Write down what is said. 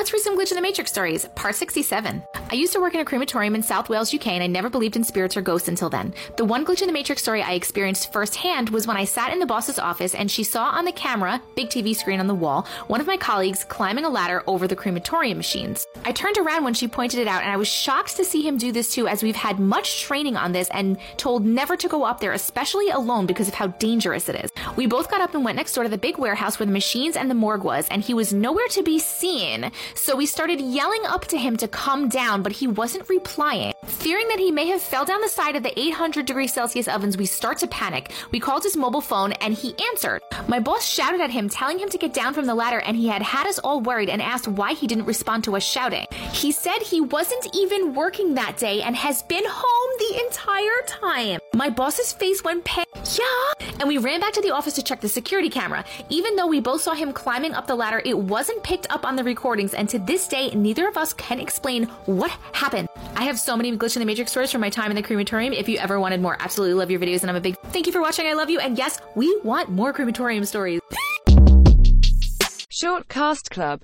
Let's read some Glitch in the Matrix stories. Part 67. I used to work in a crematorium in South Wales, UK, and I never believed in spirits or ghosts until then. The one Glitch in the Matrix story I experienced firsthand was when I sat in the boss's office and she saw on the camera, big TV screen on the wall, one of my colleagues climbing a ladder over the crematorium machines. I turned around when she pointed it out and I was shocked to see him do this too, as we've had much training on this and told never to go up there, especially alone because of how dangerous it is. We both got up and went next door to the big warehouse where the machines and the morgue was, and he was nowhere to be seen. So we started yelling up to him to come down, but he wasn't replying. Fearing that he may have fell down the side of the 800 degree Celsius ovens, we start to panic. We called his mobile phone and he answered. My boss shouted at him, telling him to get down from the ladder, and he had had us all worried and asked why he didn't respond to us shouting. He said he wasn't even working that day and has been home entire time. My boss's face went pale. Yeah. And we ran back to the office to check the security camera. Even though we both saw him climbing up the ladder, it wasn't picked up on the recordings, and to this day, neither of us can explain what happened. I have so many Glitch in the Matrix stories from my time in the crematorium. If you ever wanted more, absolutely love your videos, and I'm a big thank you for watching. I love you, and yes, we want more crematorium stories. Short Cast Club